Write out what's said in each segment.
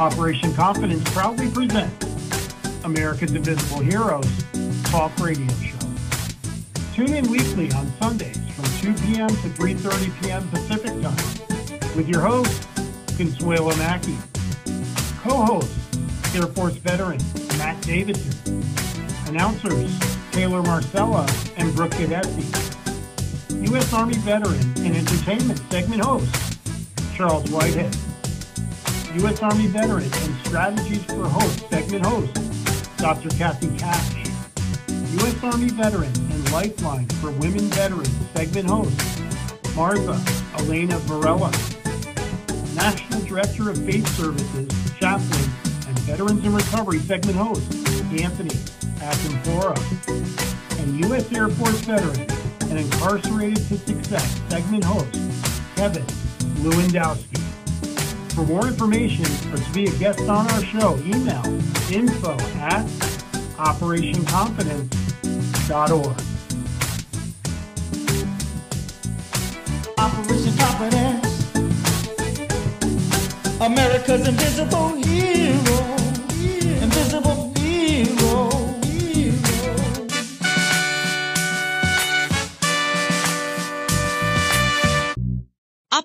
Operation Confidence proudly presents America's Invisible Heroes Talk Radio Show. Tune in weekly on Sundays from 2 p.m. to 3.30 p.m. Pacific Time with your host, Consuela Mackey. Co-host, Air Force veteran Matt Davidson. Announcers, Taylor Marcella and Brooke Gadesi. U.S. Army veteran and entertainment segment host, Charles Whitehead. U.S. Army veteran and Strategies for Hope segment host, Dr. Kathy Cash. U.S. Army veteran and Lifeline for Women Veterans segment host, Martha Elena Varela. National Director of Faith Services, Chaplain, and Veterans in Recovery segment host, Anthony Acampora. And U.S. Air Force veteran and Incarcerated to Success segment host, Kevin Lewandowski. For more information or to be a guest on our show, email info at operationconfidence.org. Operation Confidence, America's invisible hero,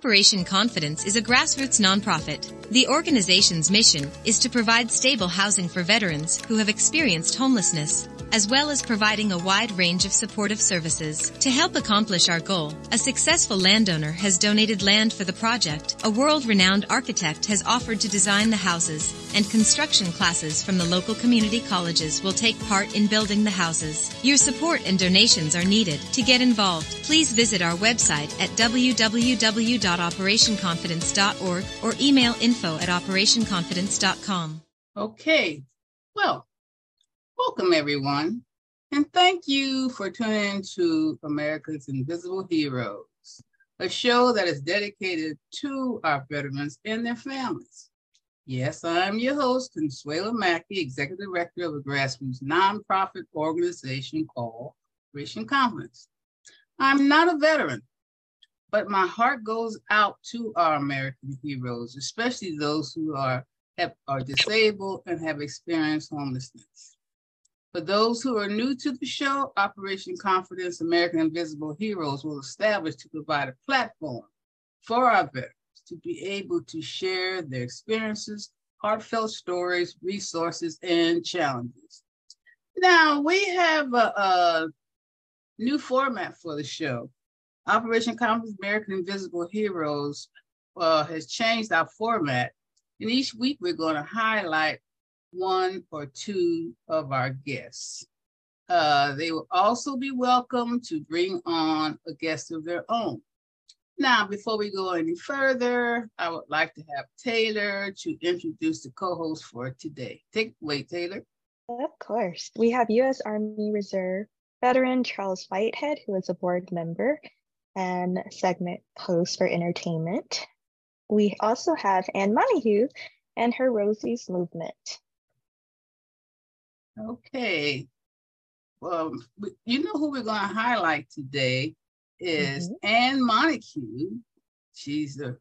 Operation Confidence is a grassroots nonprofit. The organization's mission is to provide stable housing for veterans who have experienced homelessness, as well as providing a wide range of supportive services. To help accomplish our goal, a successful landowner has donated land for the project, a world-renowned architect has offered to design the houses, and construction classes from the local community colleges will take part in building the houses. Your support and donations are needed. To get involved, please visit our website at www.operationconfidence.org or email info at operationconfidence.com. Okay, well, welcome everyone, and thank you for tuning in to America's Invisible Heroes, a show that is dedicated to our veterans and their families. Yes, I'm your host, Consuela Mackey, Executive Director of a grassroots nonprofit organization called Operation Confidence. I'm not a veteran, but my heart goes out to our American heroes, especially those who are have, are disabled and have experienced homelessness. For those who are new to the show, Operation Confidence American Invisible Heroes will establish to provide a platform for our veterans to be able to share their experiences, heartfelt stories, resources, and challenges. Now, we have a, a new format for the show. Operation Confidence American Invisible Heroes uh, has changed our format. And each week we're going to highlight one or two of our guests. Uh, they will also be welcome to bring on a guest of their own. Now, before we go any further, I would like to have Taylor to introduce the co-host for today. Take away, Taylor. Of course. We have U.S. Army Reserve veteran Charles Whitehead, who is a board member and segment host for entertainment. We also have Anne Montague and her Rosie's Movement. Okay. Well, you know who we're going to highlight today is mm-hmm. Anne Montague. She's the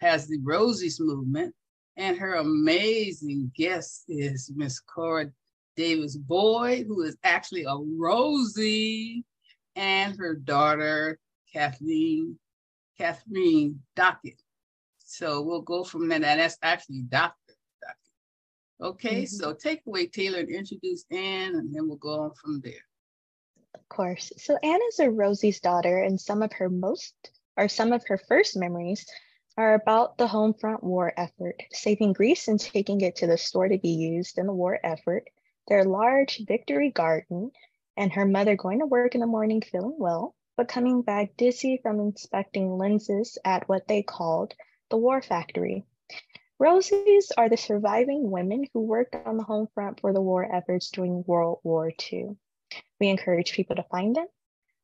has the Rosie's movement, and her amazing guest is Miss Cora Davis Boyd, who is actually a Rosie, and her daughter Kathleen Catherine Dockett. So we'll go from there. And that's actually Dockett. Okay, mm-hmm. so take away Taylor and introduce Anne, and then we'll go on from there. Of course. So Anne is a Rosie's daughter, and some of her most or some of her first memories are about the home front war effort, saving grease and taking it to the store to be used in the war effort, their large victory garden, and her mother going to work in the morning feeling well, but coming back dizzy from inspecting lenses at what they called the war factory. Rosies are the surviving women who worked on the home front for the war efforts during World War II. We encourage people to find them,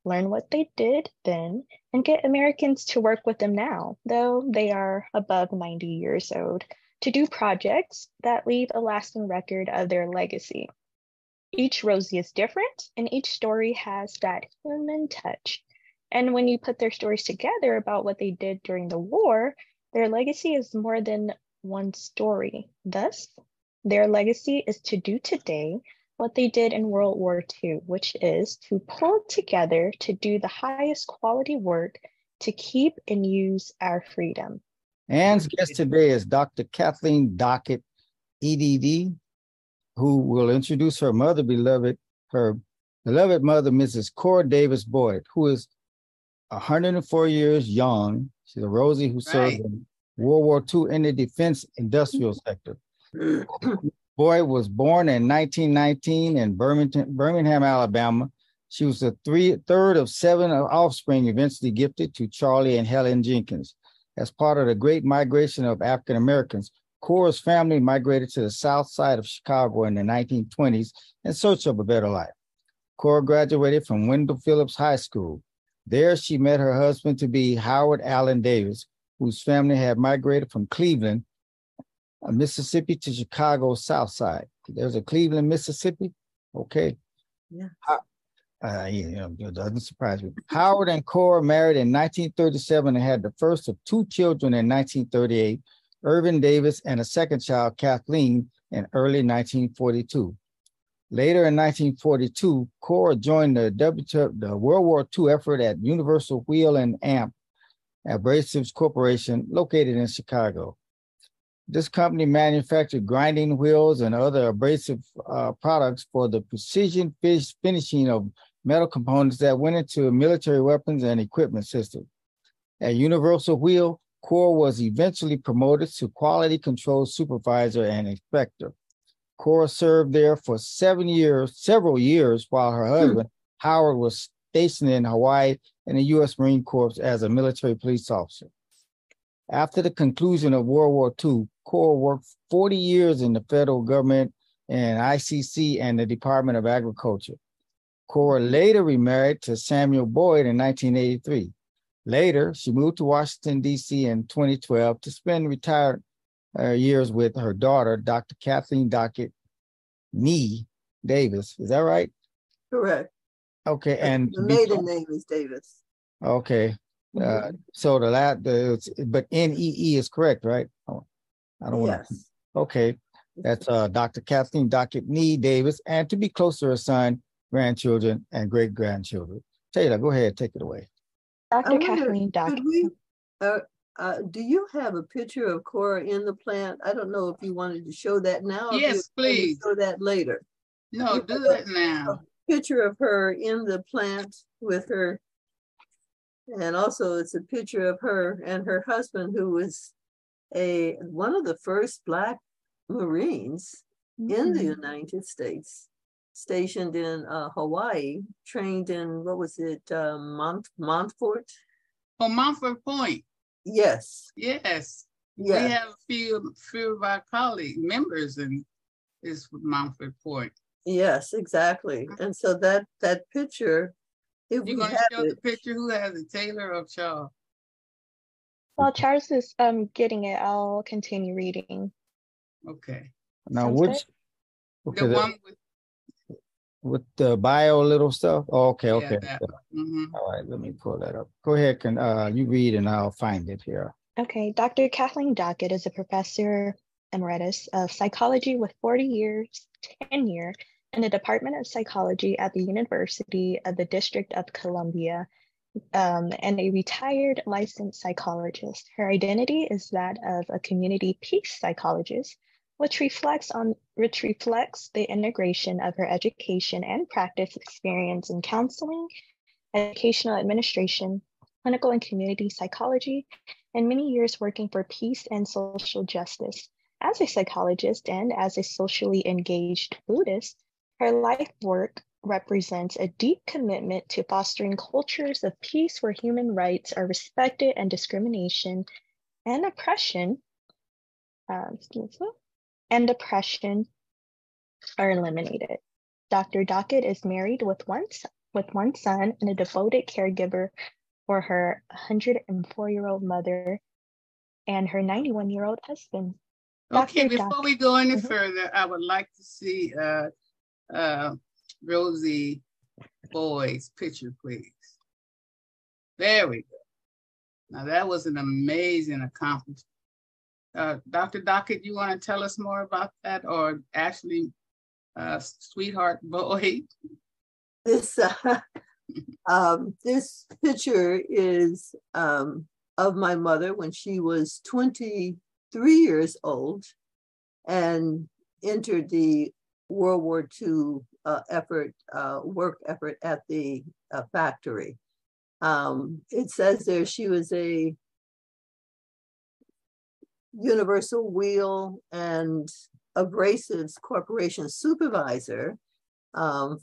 learn what they did then, and get Americans to work with them now, though they are above 90 years old, to do projects that leave a lasting record of their legacy. Each Rosie is different, and each story has that human touch. And when you put their stories together about what they did during the war, their legacy is more than one story. Thus, their legacy is to do today what they did in World War II, which is to pull together to do the highest quality work to keep and use our freedom. Anne's guest today is Dr. Kathleen Dockett, EDD, who will introduce her mother, beloved, her beloved mother, Mrs. Cora Davis Boyd, who is 104 years young. She's a Rosie who served in World War II in the defense industrial sector. Boyd was born in 1919 in Birmingham, Birmingham, Alabama. She was the three, third of seven offspring eventually gifted to Charlie and Helen Jenkins. As part of the great migration of African Americans, Cora's family migrated to the south side of Chicago in the 1920s in search of a better life. Cora graduated from Wendell Phillips High School. There, she met her husband to be Howard Allen Davis, whose family had migrated from Cleveland, uh, Mississippi to Chicago south side. There's a Cleveland, Mississippi. Okay. Yeah. Uh, yeah, it doesn't surprise me. Howard and Cora married in 1937 and had the first of two children in 1938, Irvin Davis, and a second child, Kathleen, in early 1942. Later in 1942, Cora joined the, w, the World War II effort at Universal Wheel and Amp Abrasives Corporation, located in Chicago. This company manufactured grinding wheels and other abrasive uh, products for the precision finishing of metal components that went into military weapons and equipment systems. At Universal Wheel, Cora was eventually promoted to quality control supervisor and inspector. Cora served there for seven years, several years, while her husband, Howard, was stationed in Hawaii in the U.S. Marine Corps as a military police officer. After the conclusion of World War II, Cora worked 40 years in the federal government and ICC and the Department of Agriculture. Cora later remarried to Samuel Boyd in 1983. Later, she moved to Washington, D.C. in 2012 to spend retired uh, years with her daughter, Dr. Kathleen Dockett Nee Davis. Is that right? Correct. Okay, and The maiden name is Davis. okay, uh, so the last, the, but N E E is correct, right? Oh, I don't want to. Yes. Okay, that's uh, Dr. Kathleen Dockett Nee Davis, and to be closer, assigned grandchildren, and great grandchildren. Taylor, go ahead, take it away. Dr. wonder, Kathleen Dockett. We, uh, uh, do you have a picture of Cora in the plant? I don't know if you wanted to show that now. or if you Yes, please. Show that later. No, do that now. Picture of her in the plant with her. And also it's a picture of her and her husband who was a, one of the first black Marines in the Mhm. United States, stationed in uh, Hawaii, trained in, what was it, uh, Mont Montford? Oh, Montford Point. Yes, Yes. We have a few, few of our colleague members in this Montford Point. Yes, exactly. And so that, that picture, if we You're gonna have show the picture? Who has it, Taylor or Charles? While Charles is um getting it, I'll continue reading. Okay. Now, Sounds which, okay, The the- one with, with the bio little stuff? Oh, Okay, yeah, okay. that mhm. All right, let me pull that up. Go ahead, can, uh, you read and I'll find it here. Okay, Dr. Kathleen Dockett is a professor emeritus of psychology with 40 years tenure in the Department of Psychology at the University of the District of Columbia um, and a retired licensed psychologist. Her identity is that of a community peace psychologist, which reflects on which reflects the integration of her education and practice experience in counseling, educational administration, clinical and community psychology, and many years working for peace and social justice. As a psychologist and as a socially engaged Buddhist, her life work represents a deep commitment to fostering cultures of peace where human rights are respected and discrimination and oppression um, excuse me, and oppression are eliminated. Dr. Dockett is married with one, with one son and a devoted caregiver for her 104 year old mother and her 91 year old husband. Okay, Dr. Before we go any Mhm. further, I would like to see uh, uh, Rosie Boyd's picture, please. There we go. Now that was an amazing accomplishment. uh, Dr. Dockett, you want to tell us more about that or Ashley, uh, sweetheart boy? This, uh, um, this picture is um, of my mother when she was 23 years old and entered the World War II uh, effort, uh, work effort at the uh, factory. Um, it says there she was a Universal Wheel and Abrasives Corporation supervisor, um,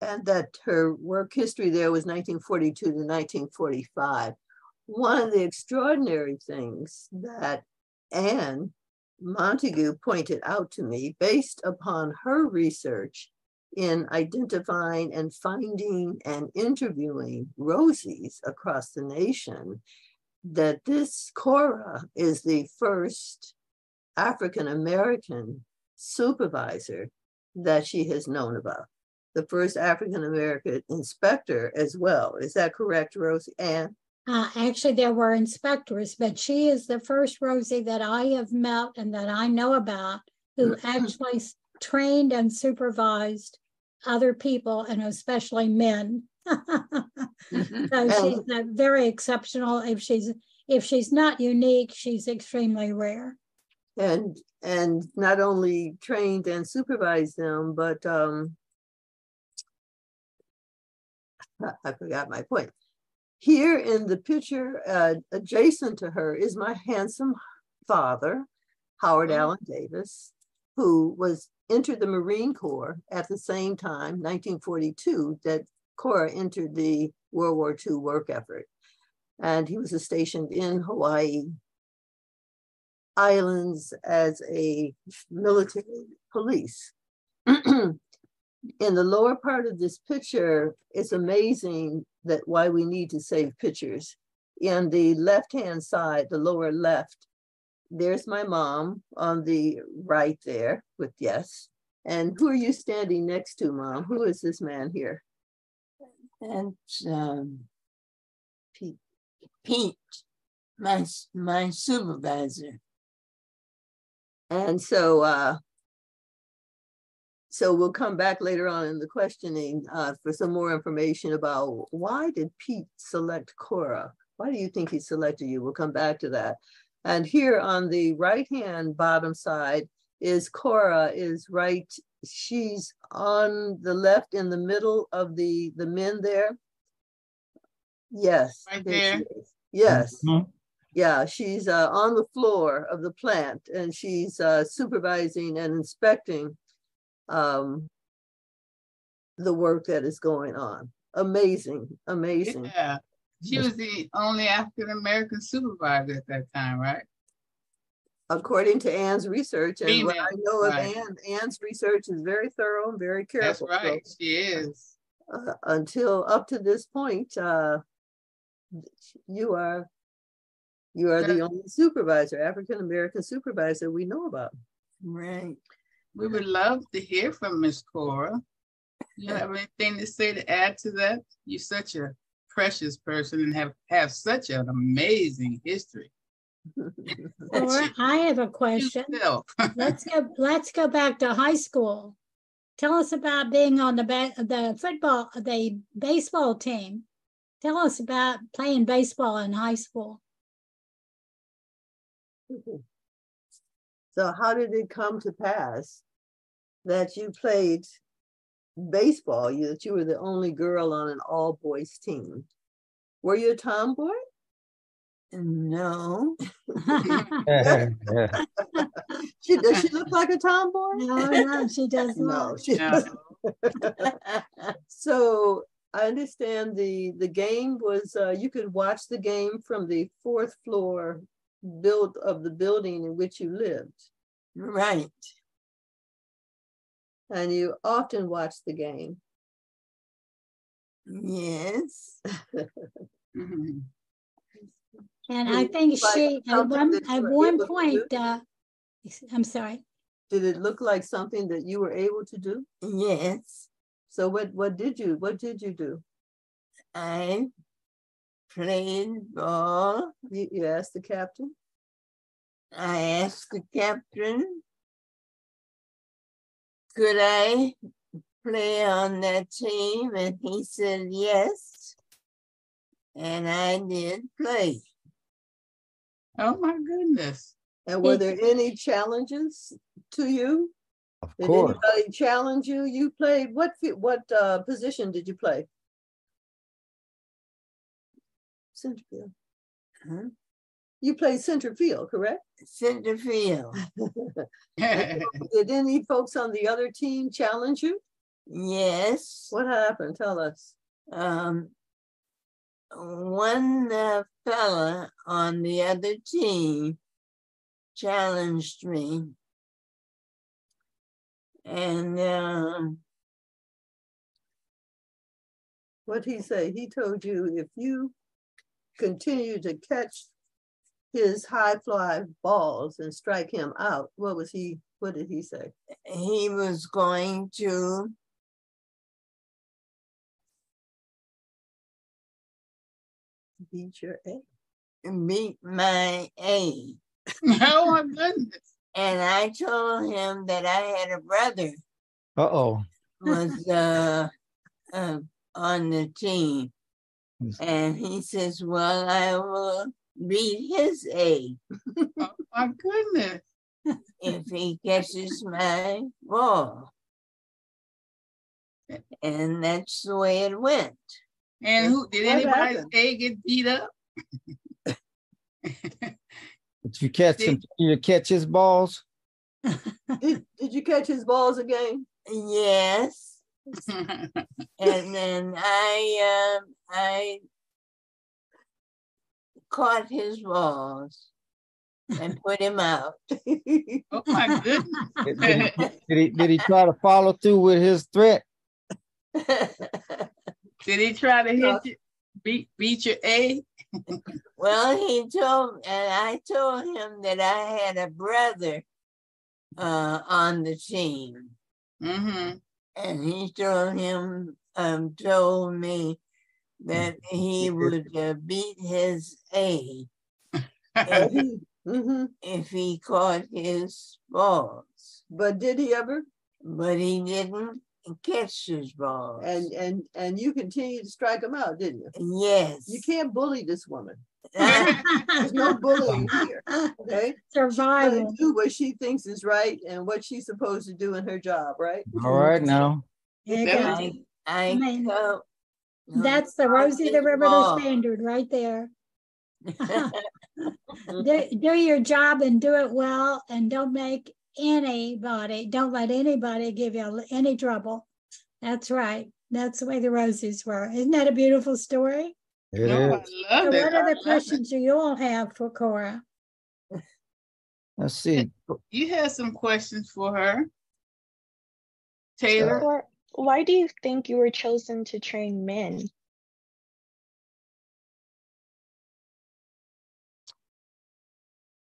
and that her work history there was 1942 to 1945. One of the extraordinary things that Anne Montague pointed out to me, based upon her research in identifying and finding and interviewing Rosies across the nation, that this Cora is the first African American supervisor that she has known about. The first African American inspector as well. Is that correct, Rosie? Anne? Uh, actually, there were inspectors, but she is the first Rosie that I have met and that I know about who actually trained and supervised other people and especially men. so she's uh, very exceptional. If she's if she's not unique, she's extremely rare. And and not only trained and supervised them, but um, I forgot my point. Here in the picture uh, adjacent to her is my handsome father, Howard mm-hmm. Allen Davis, who was entered the Marine Corps at the same time, 1942, that Cora entered the World War II work effort. And he was stationed in Hawaii Islands as a military police. in the lower part of this picture, it's amazing that why we need to save pictures. In the left-hand side, the lower left, there's my mom on the right there with yes. And who are you standing next to, mom? Who is this man here? That's um, Pete. Pete, my my supervisor. And so uh, so we'll come back later on in the questioning uh, for some more information about why did Pete select Cora? Why do you think he selected you? We'll come back to that. And here on the right-hand bottom side is Cora is right. She's on the left in the middle of the, the men there. Yes. Right there. Yes. Mm -hmm. Yeah, she's uh, on the floor of the plant and she's uh, supervising and inspecting um, the work that is going on. Amazing, amazing. Yeah, she was the only African American supervisor at that time, right? According to Anne's research, and Female, what I know of right. Anne, Anne's research is very thorough and very careful. That's right, so, she is. Uh, until up to this point, uh, you are you are the only supervisor, African American supervisor we know about. Right. We would love to hear from Miss Cora. You have anything to say to add to that? You're such a precious person and have, have such an amazing history. Cora, I have a question. let's go. Let's go back to high school. Tell us about being on the the football, the baseball team. Tell us about playing baseball in high school. So, how did it come to pass that you played baseball, you, that you were the only girl on an all boys team. Were you a tomboy? No. she does she look like a tomboy? No, no, she does not. No, she no. so I understand the the game was uh, you could watch the game from the fourth floor build of the building in which you lived. Right and you often watch the game. Yes. mm-hmm. And I think she at one at one point uh, I'm sorry. Did it look like something that you were able to do? Yes. So what what did you what did you do? I played ball. You, you asked the captain? I asked the captain, could I play on that team? And he said yes. And I did play. Oh my goodness. And were there any challenges to you? Of Did course. anybody challenge you? You played, what, what uh, position did you play? Center field. Huh? You played center field, correct? Center field. Did any folks on the other team challenge you? Yes. What happened? Tell us. Um, one uh, fella on the other team challenged me. And um, What'd he say? He told you if you continue to catch his high fly balls and strike him out, what was he, what did he say? he was going to Beat your A. beat my A. oh my goodness. And I told him that I had a brother Uh-oh. was uh, uh, on the team. Yes. And he says, Well, I will beat his A Oh my goodness. if he catches my ball. And that's the way it went. And who did What anybody's happened? A get beat up? Did you catch him? Did you catch his balls? Did, did you catch his balls again? Yes. And then I um I caught his balls and put him out. oh my goodness. Did, did he, did he did he try to follow through with his threat? Did he try to hit you? Beat beat your A? well, he told and I told him that I had a brother uh on the team. Mm-hmm. And he told him um told me that he would uh, beat his A hmm if he caught his balls. But did he ever? but he didn't catch his balls. And and and you continued to strike him out, didn't you? yes, You can't bully this woman. There's no bullying here. Okay. Gonna Survival. do what she thinks is right and what she's supposed to do in her job, right? All right now. There you I, I Man, co- That's the Rosie the his Riveter standard right there. Do, do your job and do it well and don't make anybody, don't let anybody give you any trouble. That's right. That's the way the Rosies were. Isn't that a beautiful story? It No, is. I So love it. what other love it. questions do you all have for Cora? Let's see. You had some questions for her. Taylor? Or why do you think you were chosen to train men?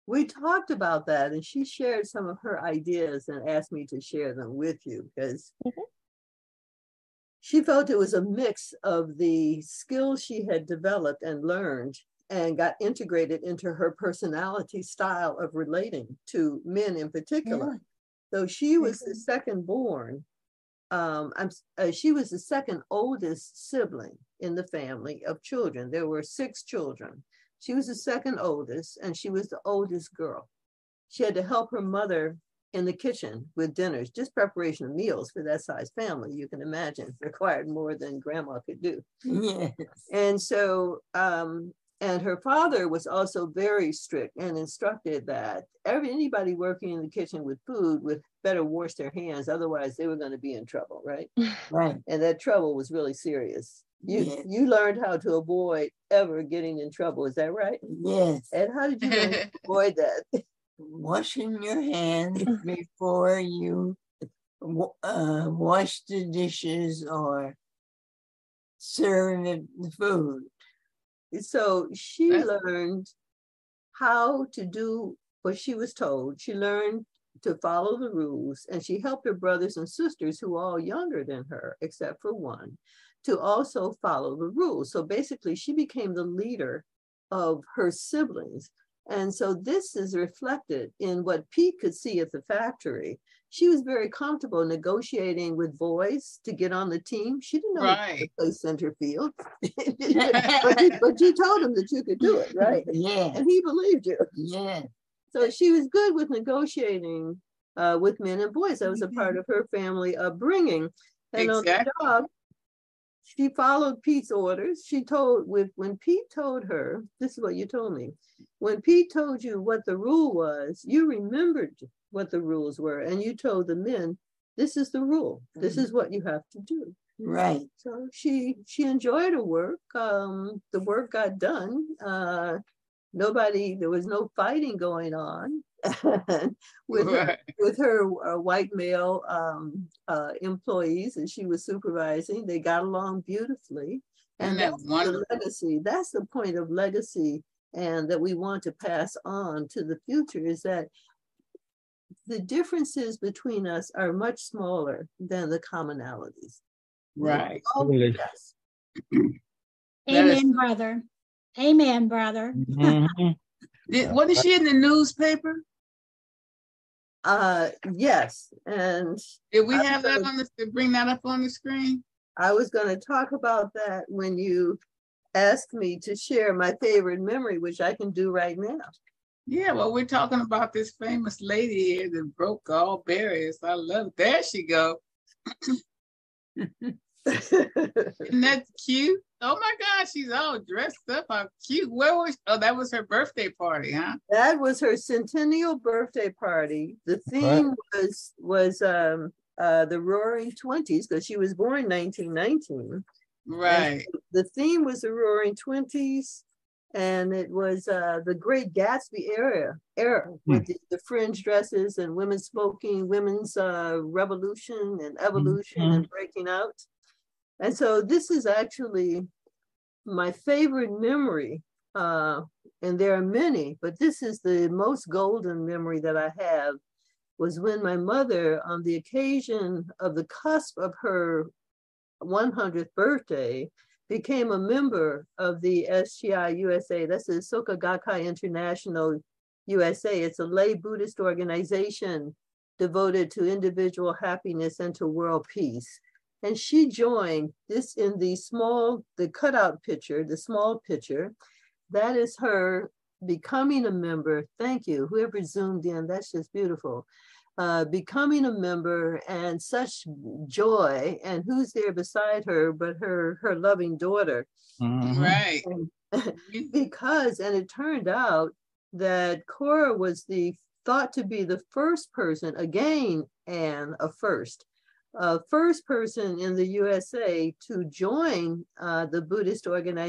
We talked about that and she shared some of her ideas and asked me to share them with you because Mhm. She felt it was a mix of the skills she had developed and learned and got integrated into her personality style of relating to men in particular. So she was the second born. Um, I'm, uh, she was the second oldest sibling in the family of children. There were six children. She was the second oldest, and she was the oldest girl. She had to help her mother in the kitchen with dinners, just preparation of meals for that size family. You can imagine required more than grandma could do. yes. And so, um, and her father was also very strict and instructed that every anybody working in the kitchen with food would better wash their hands, otherwise they were going to be in trouble, right? Right. And that trouble was really serious. You Yes. you learned how to avoid ever getting in trouble, is that right? Yes. And how did you avoid that? Washing your hands before you uh, wash the dishes or serve the the food. So she learned how to do what she was told. She learned to follow the rules and she helped her brothers and sisters who were all younger than her, except for one, to also follow the rules. So basically she became the leader of her siblings. And so this is reflected in what Pete could see at the factory. She was very comfortable negotiating with boys to get on the team. She didn't know how to play center field, but, you, but you told him that you could do it, right? Yeah, And he believed you. yeah. So she was good with negotiating uh, with men and boys. That was a part of her family upbringing. And on the Exactly. She followed Pete's orders. She told with when Pete told her, this is what you told me. When Pete told you what the rule was, you remembered what the rules were, and you told the men, "This is the rule. This is what you have to do." Right. So she she enjoyed her work. Um, the work got done. Uh, nobody, there was no fighting going on with her, Right. with her uh, white male um, uh, employees, and she was supervising. They got along beautifully, and that that's the legacy. That's the point of legacy, and that we want to pass on to the future is that the differences between us are much smaller than the commonalities. Right. Oh, yes. That is- Amen, brother. Amen, brother. Mhm. Did, wasn't she in the newspaper? Uh, yes, and Did we have that on the, bring that up on the screen? I was going to talk about that when you asked me to share my favorite memory, which I can do right now. Yeah, well, we're talking about this famous lady here that broke all barriers. I love, there she go. Isn't that cute? Oh my gosh, she's all dressed up. How cute. Where was, oh, that was her birthday party, huh? that was her centennial birthday party. The theme was was um uh the Roaring Twenties because she was born 1919. Right. The theme was the Roaring Twenties, and it was uh the Great Gatsby era era with the, the fringe dresses and women smoking, women's uh revolution and evolution and breaking out. And so this is actually my favorite memory. Uh, and there are many, but this is the most golden memory that I have was when my mother, on the occasion of the cusp of her 100th birthday, became a member of the SGI USA. That's the Soka Gakkai International USA. It's a lay Buddhist organization devoted to individual happiness and to world peace. And she joined this in the small, the cutout picture, the small picture. That is her becoming a member. Thank you. Whoever zoomed in, that's just beautiful. Uh, becoming a member and such joy. And who's there beside her but her her loving daughter? Mhm. Right. because, and it turned out that Cora was the thought to be the first person, again, and a first, uh, first person in the USA to join uh, the Buddhist organization.